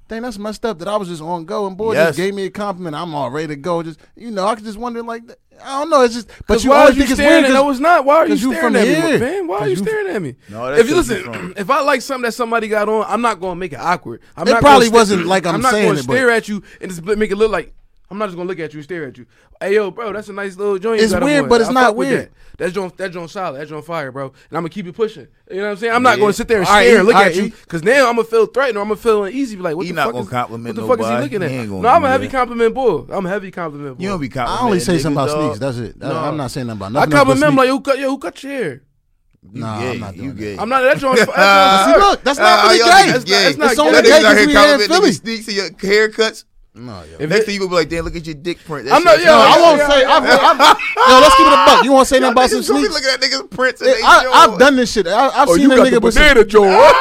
Dang, that's messed up that I was just on go and boy Yes. just gave me a compliment. I'm all ready to go. Just you know, I could just wonder like I don't know. It's just but you why always are you think it's staring weird. at 'cause- No, it's not. Why are you staring from at here. me, man? Why are 'Cause you you- staring at me? No, that's if you listen, if I like something that somebody got on, I'm not gonna make it awkward. I'm It not probably wasn't like I'm not saying gonna it, stare at you and just make it look like. I'm not just gonna look at you and stare at you. Hey yo, bro, that's a nice little joint. you It's got on weird, boy. but it's I not weird. That. That's joint, that joint solid. That joint fire, bro. And I'm gonna keep it pushing. You know what I'm saying? I'm not gonna sit there and All right, stare and look at right, you because now I'm gonna feel threatened or I'm gonna feel uneasy. Be like, what He the not fuck gonna is, compliment What the fuck is he looking He at? ain't no, I'm do a heavy that. compliment bull. I'm a heavy compliment bull. You don't be complimenting. I only say something about sneaks. That's it. That- No. I'm not saying nothing about nothing. else but compliment him like, who cut, yo, who cut your hair? You Nah, gay. I'm not you doing gay. I'm not. That joint. [laughs] that See, look, that's not Ah, really y'all gay. That's not- gay. that's not It's gay. only Y'all gay niggas because we here in Philly. sneaks and your haircuts. No, yo. If Next it- thing you gonna be like, damn, look at your dick print. That I'm not- yo, No, I won't yeah, say. yeah. I've, I've, [laughs] yo, let's keep it a buck. You want to say nothing about some Niggas gonna be looking at niggas prints and Hey, I, joy. I've done this shit. I, I've Oh, seen you a got the nigga with some. banana joint. [laughs]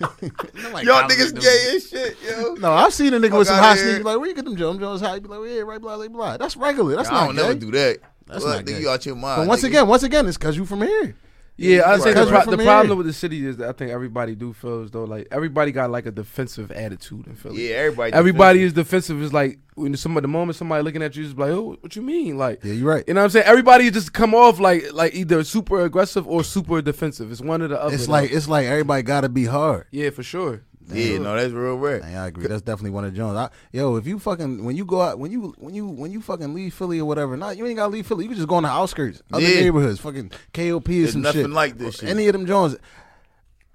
Y'all niggas gay as shit, yo. No, I've seen a nigga Fuck with some hot here. sneakers. Like, where you get them Jones? Jones hot? You be like, yeah, right, blah, blah, blah. That's regular. That's I not don't gay. never do that. That's Look, not nigga, gay. you out your mind. But once again, once again, it's because you from here. Yeah, I say the, pro- the problem with the city is that I think everybody do feel as though like everybody got like a defensive attitude in Philly. yeah, everybody. Everybody is defensive. Is like when somebody the moment somebody looking at you is like, oh, what you mean? Like, Yeah, you're right. you know what I'm saying? Everybody just come off like like either super aggressive or super defensive. It's one or the other. It's though. like it's like everybody got to be hard. yeah, for sure. Yeah, no, that's real rare. Hey, I agree. That's definitely one of Jones. I, yo, if you fucking when you go out when you when you when you fucking leave Philly or whatever, not you ain't gotta leave Philly. You can just go in the outskirts, other Yeah. neighborhoods, fucking KOP or There's some nothing shit. like this shit. Any of them Jones.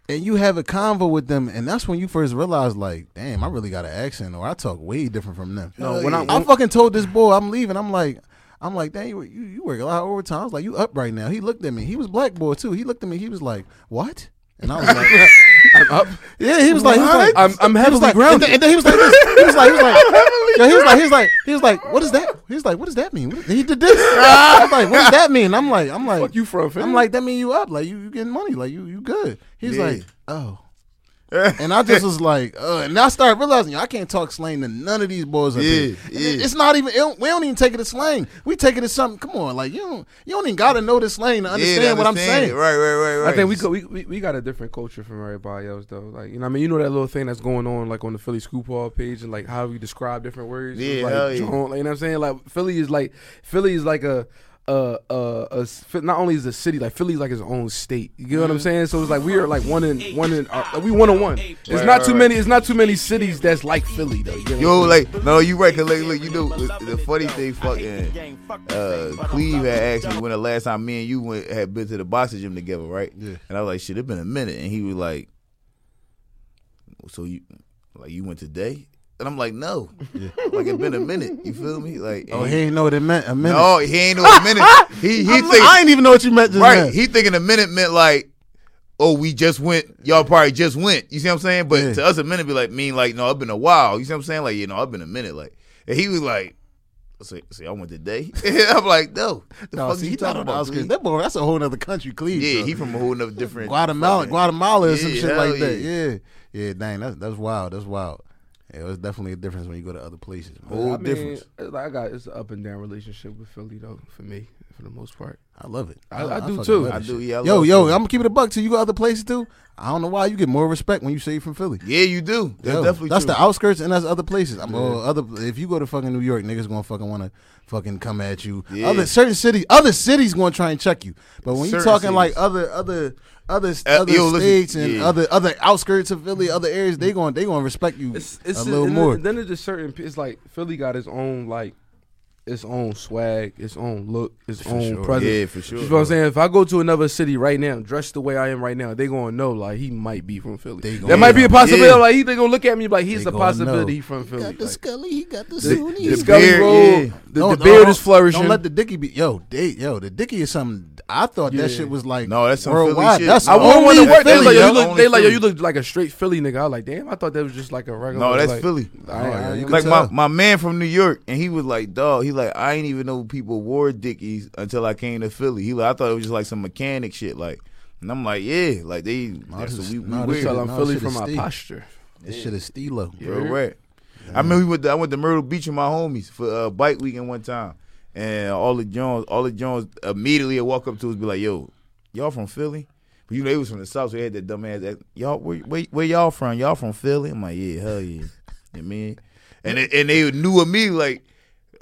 And you have a convo with them, and that's when you first realize, like, damn, I really got an accent, or I talk way different from them. No, Hell when I, yeah. I fucking told this boy I'm leaving. I'm like, I'm like, dang, you, you, you work a lot of overtime. I was like, you up right now? He looked at me. He was black boy too. He looked at me. He was like, what? And I was like, [laughs] I'm up. yeah. He was like, he was like, I'm I'm he was heavily like, and grounded. then, and then he was like, this. he was like, he was like, [laughs] yo, he was like, he was like, he was like, what is that? He was like, what does that mean? What- He did this. [laughs] I was like, what does that mean? I'm like, I'm like, Fuck you from? fam? I'm like, that mean you up? Like you, you getting money? Like you, you good? He's Yeah. like, oh. [laughs] And I just was like, uh, and I started realizing, yo, I can't talk slang to none of these boys up Yeah, here. yeah. It's not even. It we don't even take it as slang. We take it as something. Come on, like you don't. You don't even gotta know the slang to understand yeah, what I'm understand saying. it. Right, right, right, right. I think we, go, we we we got a different culture from everybody else though. Like you know, I mean, you know that little thing that's going on like on the Philly Scoop Ball page and like how we describe different words. Yeah, like, hell yeah. John- like, you know what I'm saying? Like Philly is like Philly is like a. Uh, uh, not only is the city like Philly's like its own state. You get what Mm-hmm. I'm saying? So it's like we are like one in one in uh, we one on one. It's Right, not right, too right. many. It's not too many cities that's like Philly though. You what Yo, like, no, you right. Cause like, look, you know, the, the funny thing, fucking, uh, Cleve had asked me when the last time me and you went had been to the boxing gym together, right? Yeah. And I was like, shit, it been a minute, and he was like, so you, like, you went today? And I'm like, no, like it's been a minute. You feel me? Like, Oh, he ain't know what it meant. A minute. no, he ain't know a minute. [laughs] He he think I ain't even know what you meant. Right. now. He thinking a minute meant like. Oh, we just went. Y'all probably just went. You see what I'm saying? But Yeah. to us, a minute be like mean like no, I've been a while. You see what I'm saying? Like you know, I've been a minute. Like and he was like, "See, see I went today." [laughs] I'm like, "No, the No, fuck see, you he talking about?" That boy, that's a whole other country, Cleve. Yeah, he from a whole nother different Guatemala, fucking- Guatemala, or some Yeah, shit like that. yeah. Yeah, yeah. Dang, that's that's wild. That's wild. Yeah, it's definitely a difference when you go to other places. man. Whole I mean, difference. like I got it's an up and down relationship with Philly though. For me, for the most part. I love it. I- I do fucking too. I do. shit. Yeah. I Yo, yo, Philly. I'm gonna keep it a buck till you go other places too. I don't know why you get more respect when you say you're from Philly. Yeah, you do. That's Yo, definitely that's true. the outskirts and that's other places. I'm uh, other. If you go to fucking New York, niggas gonna fucking want to fucking come at you. Yeah. Other certain cities, other cities gonna try and check you. But when you're talking like other other other Uh, other yo, listen, states and yeah. other other outskirts of Philly, other areas, they going they gonna respect you It's it's a little and more. Then, then it's just certain. It's like Philly got his own like its own swag, its own look, its For own sure. presence. Yeah, for sure. You know what I'm saying? If I go to another city right now, dressed the way I am right now, they gonna know like he might be from Philly. They gonna There might be a possibility. Yeah. Like he, they gonna look at me like he's They a gonna possibility know. he from Philly. got the Like, Scully, he got the the, Sunni. the The Scully beard, roll, yeah. the, Don't- the beard don't- is flourishing. Don't let the dicky be yo, they, yo, the dicky is something. I thought Yeah. that shit was like No, that's some Philly worldwide. shit. That's I wouldn't want to work. They Philly, like, yo, yo. you look, Only they like, yo, you look like a straight Philly nigga. I was like, damn, I thought that was just like a regular. No, that's like, Philly. I, I, you ain't can Like my, my man from New York, and he was like, "Dog," he like, "I ain't even know people wore dickies until I came to Philly." He like, I thought it was just like some mechanic shit, like, and I'm like, "Yeah, like they, that's this what is- we, we no, this tell I'm No, Philly from my posture. This shit is stilo. Real rap. I remember we went to, I went to Myrtle Beach with my homies for uh, bike weekend one time, and all the Jones, all the Jones immediately walk up to us, be like, "Yo, y'all from Philly?" But you know they was from the south, so they had that dumb ass. Act. Y'all, where, where, where y'all from? Y'all from Philly? I'm like, yeah, hell yeah, you mean? And they, and they knew immediately, like,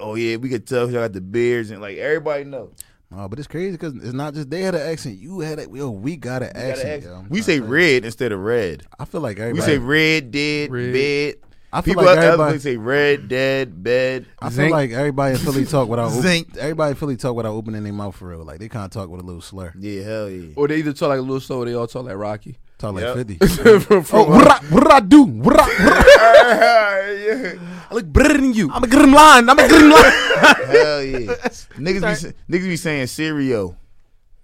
oh yeah, we could tell y'all got the beards and like everybody know. Oh, but it's crazy because it's not just they had an accent. You had a yo. We got an We, gotta accent. yo. We say to tell you. red instead of red. I feel like We say red, dead, Red. bed. I feel People like everybody. places say red, dead, bed. I feel like everybody in Philly talk without op- Zinc. everybody in Philly talk without opening their mouth for real. Like they kind of talk with a little slur. Yeah, hell yeah. Or they either talk like a little slow, or they all talk like Rocky. Talk Yep. like fifty. [laughs] from, from, oh, what I, what I do? What I, what I, yeah. I look better than you. I'm a good line. I'm a good line. [laughs] Hell yeah. [laughs] niggas be sa- niggas be saying cereal.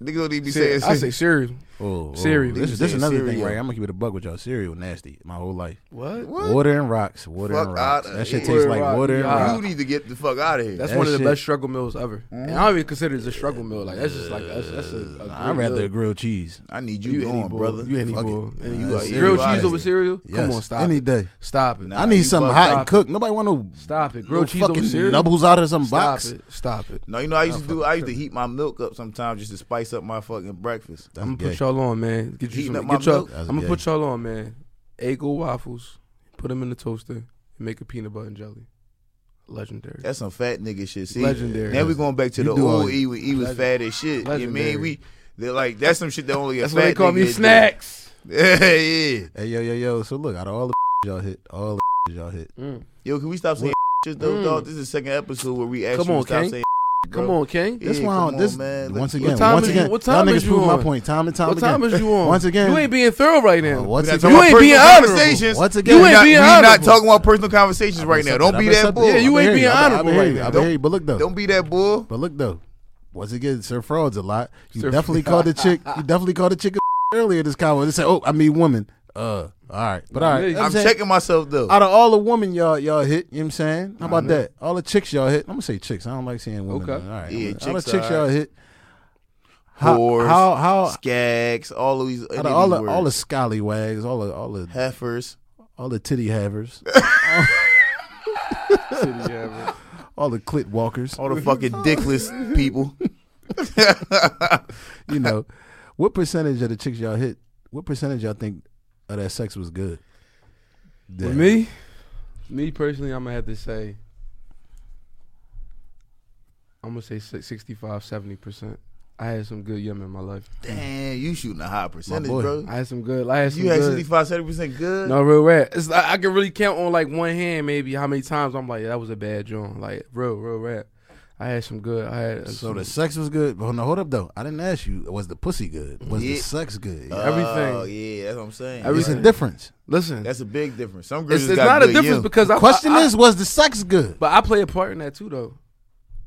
Niggas don't even be saying I say cereal. Oh, oh, Cereal. This, is this is saying another thing, right? I'm gonna keep it a buck with y'all. Cereal nasty my whole life. What? What? Water and rocks. Water Fuck and rocks. outta That shit here. tastes Water like rock, water and yeah. rocks. You need to get the fuck out of here. That's That one of the shit- best struggle meals ever. And I mm-hmm. don't even consider it a struggle meal. Like that's just like that's, that's a, a I'd great rather meal. a grilled cheese. I need you, You going, any boy. brother. You any Fuck boy. And you like cereal grilled cheese of over here. cereal? Come on, stop any it. day. Stop it. Nah, I need you something hot and cooked. Nobody want no Stop it. no Grilled cheese over fucking cereal? nubbles out of some Stop box. it. Stop it. No, you know I used to do. I used to heat my milk up sometimes just to spice up my fucking breakfast. I'm gonna put y'all on, man. Get you Heating some. up my Get y'all, milk? I'm gonna gay. put y'all on, man. Eggo waffles. Put them in the toaster. And make a peanut butter and jelly. Legendary. That's some fat nigga shit. See, Legendary. Now we going back to You the do all- old E when E was fat as shit. You know I mean we? They're like that's some shit that only a That's fat what they call nigga me. would do. Snacks. Yeah, [laughs] yeah. Hey yo yo yo. So look, out of all the [laughs] y'all hit, all the [laughs] y'all hit. Mm. Yo, can we stop saying shit though, Mm. dog? This is the second episode where we actually Come on, stop King. saying. Come bro. on, King. Yeah, This come one, on, this man. once again, time once is you- again, what y'all time niggas is you prove my on? point time and time again. What again. time is you on? Once again, you ain't being thorough right now. Uh, once We not again, talking You about ain't personal being honorable. conversations. Once again, You not, ain't being we not honorable. talking about personal conversations right now. Don't be that bull. Yeah, you ain't being honorable right now. I been. But look though, Don't be that bull. but look though. Once again, Sir Frauds a lot. You definitely [laughs] called the chick. You definitely called the chick a [laughs] earlier this convo. They said, "Oh, I mean woman." Uh, all right, but all right. Yeah, You know what I'm saying? checking myself though. Out of all the women y'all y'all hit, you know what I'm saying? How about that? All the chicks y'all hit. I'm gonna say chicks. I don't like saying women. Okay. All right. Yeah, all the chicks chicks y'all hit. How Whores, how how Skags, all of these, out of of all these the all the words. scallywags, all the all the heifers. all the [laughs] titty havers, all the clit walkers. All the fucking dickless people. [laughs] you know, what percentage of the chicks y'all hit? What percentage y'all think of that sex was good? With me, me personally, I'm gonna have to say, I'm gonna say 65, 70 percent. I had some good yum in my life. Damn, you shooting a high percentage, boy. bro. I had some good. I had some You had good. 65, 70 percent good. No, real rap. It's like, I can really count on like one hand, maybe how many times I'm like, yeah, that was a bad joint. Like real, real rap. I had some good. I had So some, the sex was good. But no, hold up though. I didn't ask you. Was the pussy good? Was Yeah. the sex good? everything. Oh yeah, that's what I'm saying. There's everything. a difference. listen. That's a big difference. Some girls It's, just it's got not a good difference yum. because I Question I, is, was the sex good? but I play a part in that too, though.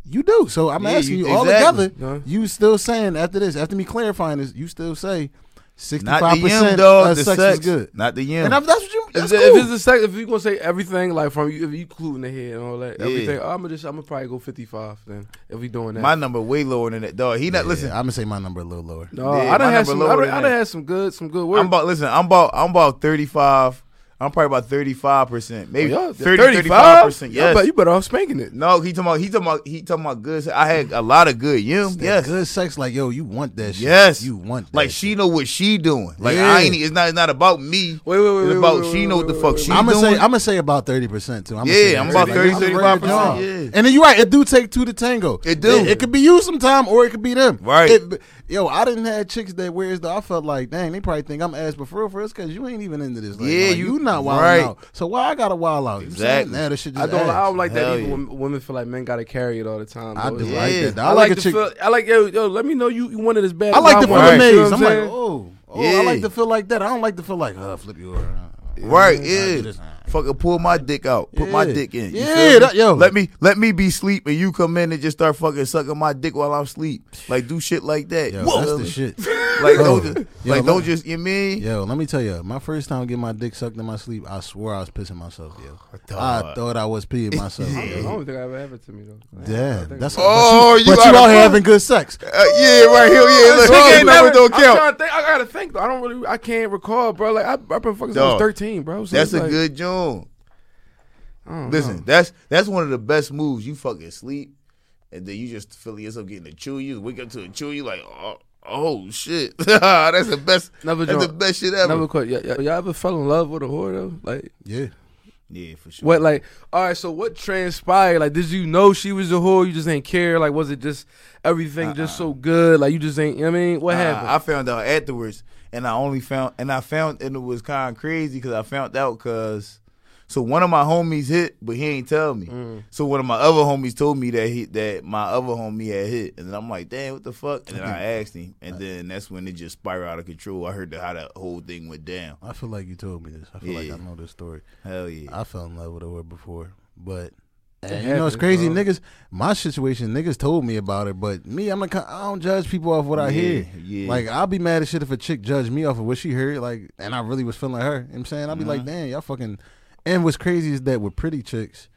You do. So I'm Yeah, asking you- you, all together. Huh? You still saying after this, after me clarifying this, you still say sixty not five the yum, percent dog. of The sex, sex is good. Not the yum. And if that's what you, If, that's the- cool. if it's the sex, if you gonna say everything like from you, if you including the head and all that, Yeah. everything, I'm gonna just I'm gonna probably go 55 then if we doing that. My number way lower than that, dog. He not Yeah, listen. I'm gonna say my number a little lower. no, Yeah, I my done had number some. lower I done, than I that. done had some good, some good work. I'm about listen. I'm about I'm about 35. I'm probably about 35 percent, maybe oh, Y'all- 30, 35? 35 percent. Yes. bet- you better off spanking it. no, he talking about he talking about he talking about good. I had a lot of good. You That yes, good sex, like yo, you want that shit. Yes. you want that like shit. she know what she doing. Like Yeah. I ain't. It's not. It's not about me. Wait, wait, wait, It's about wait, she wait, know what the fuck she I'm gonna doing. say I'm gonna say about thirty percent too. I'ma Yeah, say I'm about Like, 30, I'm ready to 35%, go. yeah. And then you're right. It do take two to tango. It do. It, it could be you sometime, or it could be them. Right. It- yo, I didn't have chicks that wears though. I felt like, dang, they probably think I'm ass, but for real, for real, because you ain't even into this. Like, Yeah, like, you- you not wild right. out. So why I gotta wild out? Exactly. saying? Nah, this shit I don't. I don't like that. Hell Even yeah. when women feel like men gotta carry it all the time. I do It's like that. I, I, like, like, a to chick. feel. I like yo yo. Let me know you, you want it as bad. I like to feel want it, Right. you know amazed. what I'm like, oh, oh, Yeah. I like to feel like that. I don't like to feel like, uh, flip you over. Right, yeah. Do this. Fucking pull my dick out. Put my dick in. You Yeah, feel me? that- yo. Let me let me be sleep and you come in and just start fucking sucking my dick while I'm asleep. Like do shit like that. Yo, You that's the shit. [laughs] Like Yo. don't just, Yo, like let- don't just you mean Yo, let me tell you, my first time getting my dick sucked in my sleep, I swore I was pissing myself, yo. I Dog. thought I was peeing myself. [laughs] I yo. don't think I ever have it to me though. I Damn, that's about. Oh, but you you, but you out out of here having good sex. Uh, yeah, right here, yeah. Look, Bro, that you never never- don't I'm count. trying to think. I gotta think though. I don't really. I can't recall, bro. Like I, I've been fucking since I was thirteen, bro. So That's a like, good joint. I don't Listen, know. that's that's one of the best moves. You fucking sleep, and then you just feel yourself getting a chew. You wake up to a chew. You like, oh, oh shit. [laughs] that's the best. Never that's the best shit ever. Never quite. Y'all, y'all ever fell in love with a whore though? Like Yeah. yeah, for sure. what? Like all right. So what transpired? Like did you know she was a whore? You just ain't care. Like was it just everything just so good? Like you just ain't. You know what I mean, what Uh, happened? I found out afterwards, and I only found, and I found, and it was kind of crazy because I found out because, so one of my homies hit, but he ain't tell me. Mm. So one of my other homies told me that he that my other homie had hit, and then I'm like, damn, what the fuck? And then I [laughs] asked him, and then that's when it just spiraled out of control. I heard the, how that whole thing went down. I feel like you told me this. I feel like I know this story. Hell yeah. I fell in love with a whore before, but and you know it's crazy, bro. niggas. My situation, niggas told me about it, but me, I'm like, I don't judge people off what I Yeah, hear. yeah. Like I'll be mad as shit if a chick judged me off of what she heard, like, and I really was feeling like her. You know what I'm saying I'll be like, Uh-huh. damn, y'all fucking. And what's crazy is that with pretty chicks,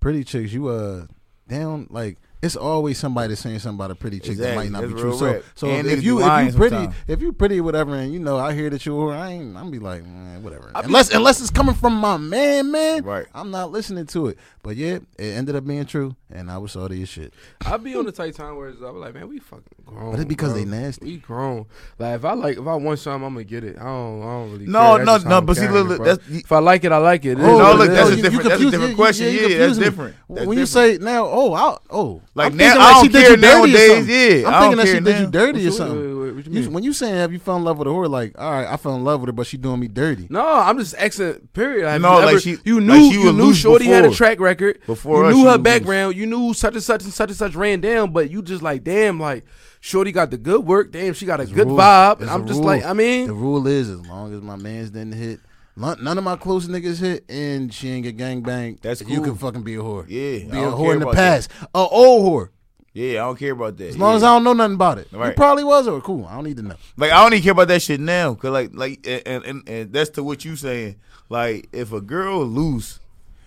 pretty chicks, you uh, down like. It's always somebody that's saying something about a pretty chick that might not That's be true. So, so And if you be if you pretty sometimes. if you pretty whatever, and you know I hear that you're, I ain't. I'm be like, man, whatever. Be- unless unless it's coming from my man, man. Right. I'm not listening to it. But yeah, it ended up being true, and I was salty as shit. I be on the tight time where it's, I was like, man, we fucking grown. But it's because bro. they nasty. We grown. Like if I like, if I want something, I'm gonna get it. I don't, I don't really. No, no, no, but see, look, it, look, bro. that's- if I like it, I like it. Is no, look, that's a different- that's a different question. Yeah, that's different. When you say now, oh, I, oh, Like, I'm now- thinking I don't she did care you dirty nowadays, yeah, I'm thinking that she care did you now. dirty or Wait, wait, something. wait, wait, what you You- when you saying have you fell in love with a whore, like, all right, I fell in love with her, but she doing me dirty. No, I'm just asking. Period. Have No, you like ever- she- you like knew she you knew loose Shorty had a track record. Before you knew her was loose. background. You knew such and such and such and such ran down, but you just like, damn, like Shorty got the good work. Damn, she got a good rule. vibe. There's And I'm just rule. like, I mean, The rule is as long as my man's didn't hit, none of my close niggas hit, and she ain't get gang banged. That's You can fucking be a whore. Yeah, be a whore in the past, a old whore. Yeah, I don't care about that. As long yeah. as I don't know nothing about it, right. you probably was or cool. I don't need to know. Like I don't even care about that shit now, cause like like and and, and that's to what you saying. Like if a girl loose,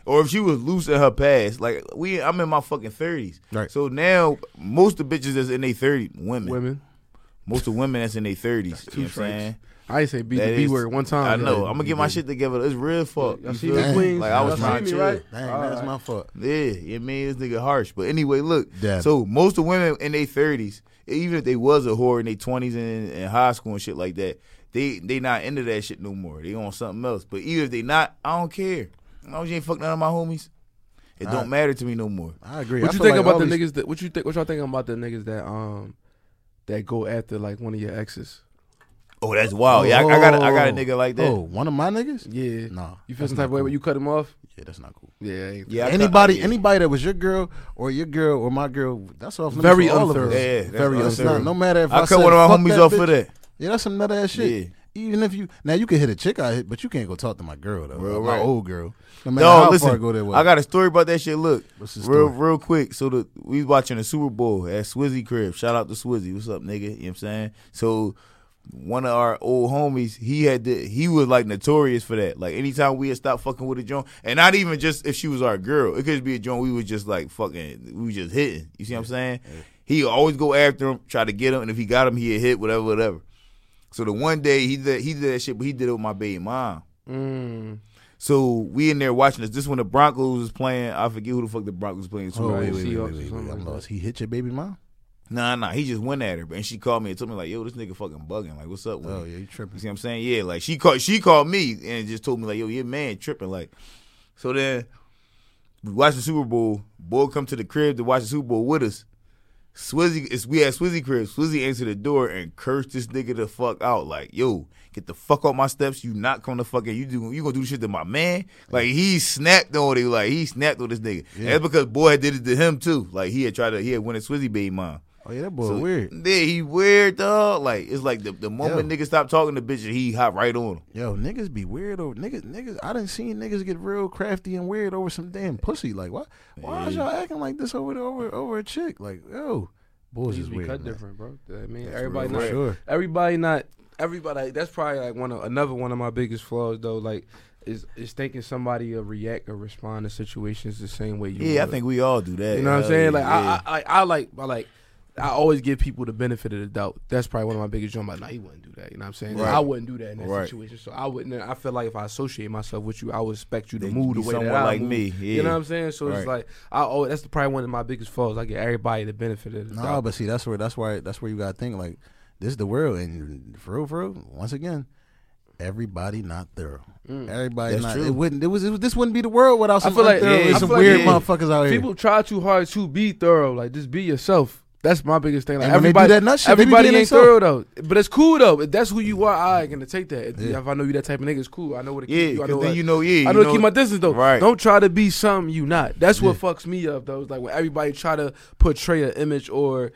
or if she was loose in her past, like we, I'm in my fucking thirties. Right. So now most of the bitches that's in their thirties, women, women. most of women that's in their thirties. You know what I'm saying? I ain't say beat That the B word one time. I know. Yeah. I'm gonna get my shit together. It's real fuck. Y'all see feel me? queens? Like I was trying to me, right? Dang, All that's right. my fault. Yeah, you mean this nigga harsh. But anyway, look. Damn. So most of women in their thirties, even if they was a whore in their twenties and in high school and shit like that, they they not into that shit no more. They on something else. But even if they not, I don't care. As long as you ain't fuck none of my homies, it I- don't matter to me no more. I agree. What I you think like about all the niggas that? What you think? What y'all think about the niggas that um that go after like one of your exes? Oh, that's wild. Yeah, I, I got a, I got a nigga like that. Oh, one of my niggas? Yeah. No, You feel some type of way when you cut him off? Yeah, that's not cool. Yeah. Ain't- Yeah, I cut- anybody, yeah. anybody that was your girl or your girl or my girl, that's off limits Very for all of unthorough. us. Yeah, yeah, that's Very what not, saying. no matter if I, I cut said, one of my "Fuck homies that off bitch," for that. Yeah, that's some nut ass shit. Yeah. Even if you now you can hit a chick I hit, but you can't go talk to my girl though. Real my right. old girl. No matter No, how listen. far I go that way. I got a story about that shit. Look, What's the real, story? real quick. So the we was watching the Super Bowl at Swizzy crib. Shout out to Swizzy. What's up, nigga? You know what I'm saying? So one of our old homies, he had the, he was like notorious for that. Like anytime we had stopped fucking with a joint, and not even just if she was our girl, it could be a joint we was just like fucking, we was just hitting. You see what I'm saying? He always go after him, try to get him, and if he got him, he'd hit whatever, whatever. So the one day he did he did that shit, but he did it with my baby mom. Mm. So we in there watching this. This when the Broncos was playing. I forget who the fuck the Broncos was playing. Oh, Super wait, wait, wait, wait, or wait, wait. I'm lost. He hit your baby mom? Nah, nah. He just went at her, and she called me and told me like, "Yo, this nigga fucking bugging. Like, what's up with Oh, him?" yeah, you You tripping. see what I'm saying? Yeah, like she called she called me and just told me like, yo, your man tripping. Like, so then we watch the Super Bowl. Boy come to the crib to watch the Super Bowl with us. Swizzy, it's, we had Swizzy crib. Swizzy answered the door and cursed this nigga the fuck out. Like, yo, get the fuck off my steps. You not coming to fucking you do you gonna do shit to my man? Like he snapped on it. Like he snapped on this nigga. Yeah. that's because boy had did it to him too. Like he had tried to he had won a Swizzy baby mom. Oh, yeah, that boy So, weird. Yeah, he weird dog. Like it's like the, the moment Yo. niggas stop talking to bitches, he hop right on him. Yo, niggas be weird over niggas. Niggas, I didn't seen niggas get real crafty and weird over some damn pussy. Like, what? Why is y'all acting like this over over over a chick? Like, yo, boys Niggas is weird. cut man. different, bro. I mean, That's everybody not. Sure. everybody not everybody. That's probably like one of another one of my biggest flaws though. Like is is thinking somebody will react or respond to situations the same way you. Yeah, I think we all do that. You know what I'm saying? Like yeah. I, I, I, I like, I like, I always give people the benefit of the doubt. That's probably one of my biggest jumps. Like, nah, he wouldn't do that. You know what I'm saying? Right. I wouldn't do that in that Right. situation. So I wouldn't. I feel like if I associate myself with you, I would expect you to That move the be way that someone I like move. me, You know what I'm saying? So it's like I. Oh, that's probably one of my biggest flaws. I get everybody the benefit of the doubt. No, doubt. but see, that's where that's why that's where you gotta think like this is the world, and for real, for real, once again, everybody not thorough. Mm. Everybody That's not. true. It wouldn't. It was, it was. This wouldn't be the world without I some feel like- yeah, and I some feel like, weird yeah, motherfuckers out here. People try too hard to be thorough. Like just be yourself. That's my biggest thing. Like And when they do everybody, that nut shit, everybody ain't thorough though. But it's cool though. If that's who you are, I gonna take that. If, Yeah. if I know you that type of nigga, it's cool. I know what to yeah, keep you. I know then what- you know, yeah, I know to keep my distance though. Right. Don't try to be something you not. That's what Yeah. fucks me up though. It's like when everybody try to portray an image or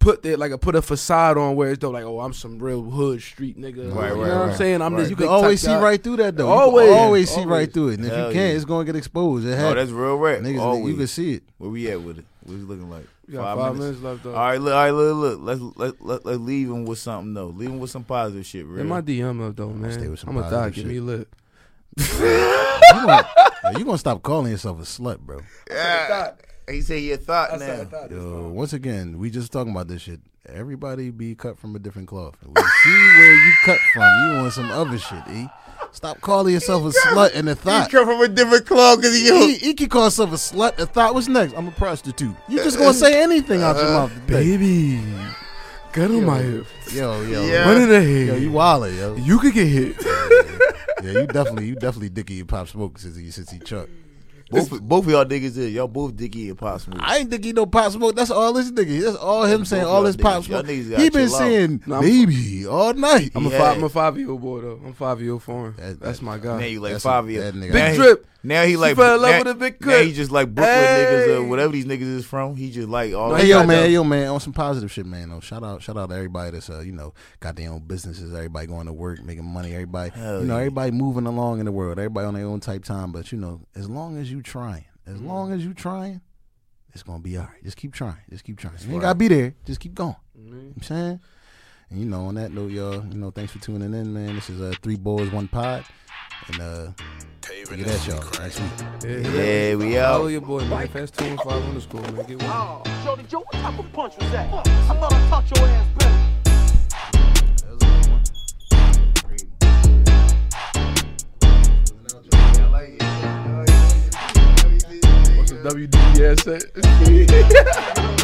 put that like a put a facade on where it's though like oh I'm some real hood street nigga. Right, you right, know what I'm saying? I'm Right. this you can always see right through that though. Always. can always see Always. right through it. And if Hell you can't, yeah. it's gonna get exposed. It Oh, that's real rap. Niggas, Always. you can see it. Where we at with it? What's it looking like? We got five, minutes. left though. All right, look, all right, look, look. Let's let let let's leave him with something though. Leave him with some positive shit, In real. my DM up though, man. stay with some I'm gonna die. positive Get shit. me lit. You gonna, [laughs] you gonna stop calling yourself a slut, bro? Yeah. He said your thought I said I now. thought Yo, once again, we just talking about this shit. Everybody be cut from a different cloth. We see where you cut from. You on some other shit, E. Stop calling yourself a slut and a He thought. come from a different club because he He, he can call himself a slut. A thought. What's next? I'm a prostitute. You just gonna uh, say anything out your uh, mouth today. Baby, get on my hip. Yo, yo, Yeah. One in the head. yo, you wildin', yo. You could get hit. Yeah, you definitely, you definitely dicky and pop smoke since he since he chuck. Both, both of y'all niggas is y'all both dicky and pop smoke. I ain't think he no pop smoke. That's all this nigga. That's all him saying. All this pop smoke. He been saying No, baby all night. I'm a five. I'm a five year old boy though. I'm five year old for him. That- That's my guy. Now you like That's five a- years. that nigga- Big he- drip. Now he She like fell in love now, with a big Now crib. he just like Brooklyn niggas or whatever these niggas is from. He just like all. Hey yo man, them. yo man, on some positive shit, man. Though. shout out, shout out to everybody that's uh, you know, got their own businesses. Everybody going to work, making money. Everybody, Hell you know, yeah. everybody moving along in the world. Everybody on their own type time. But you know, as long as you trying, as Mm-hmm. long as you trying, it's gonna be all right. Just keep trying. Just keep trying. You ain't right. gotta be there. Just keep going. Mhm. You know what I'm saying. And you know, on that note, y'all, you know, thanks for tuning in, man. This is uh, three boys, one pod, and uh, look at that, y'all. Next week. Yeah, we Follow your boy, man. Fast two and five underscore, man. Get with oh, it. Oh, Shorty Joe, what type of punch was that? I thought I taught your ass better. What's the WDS set? [laughs] [laughs]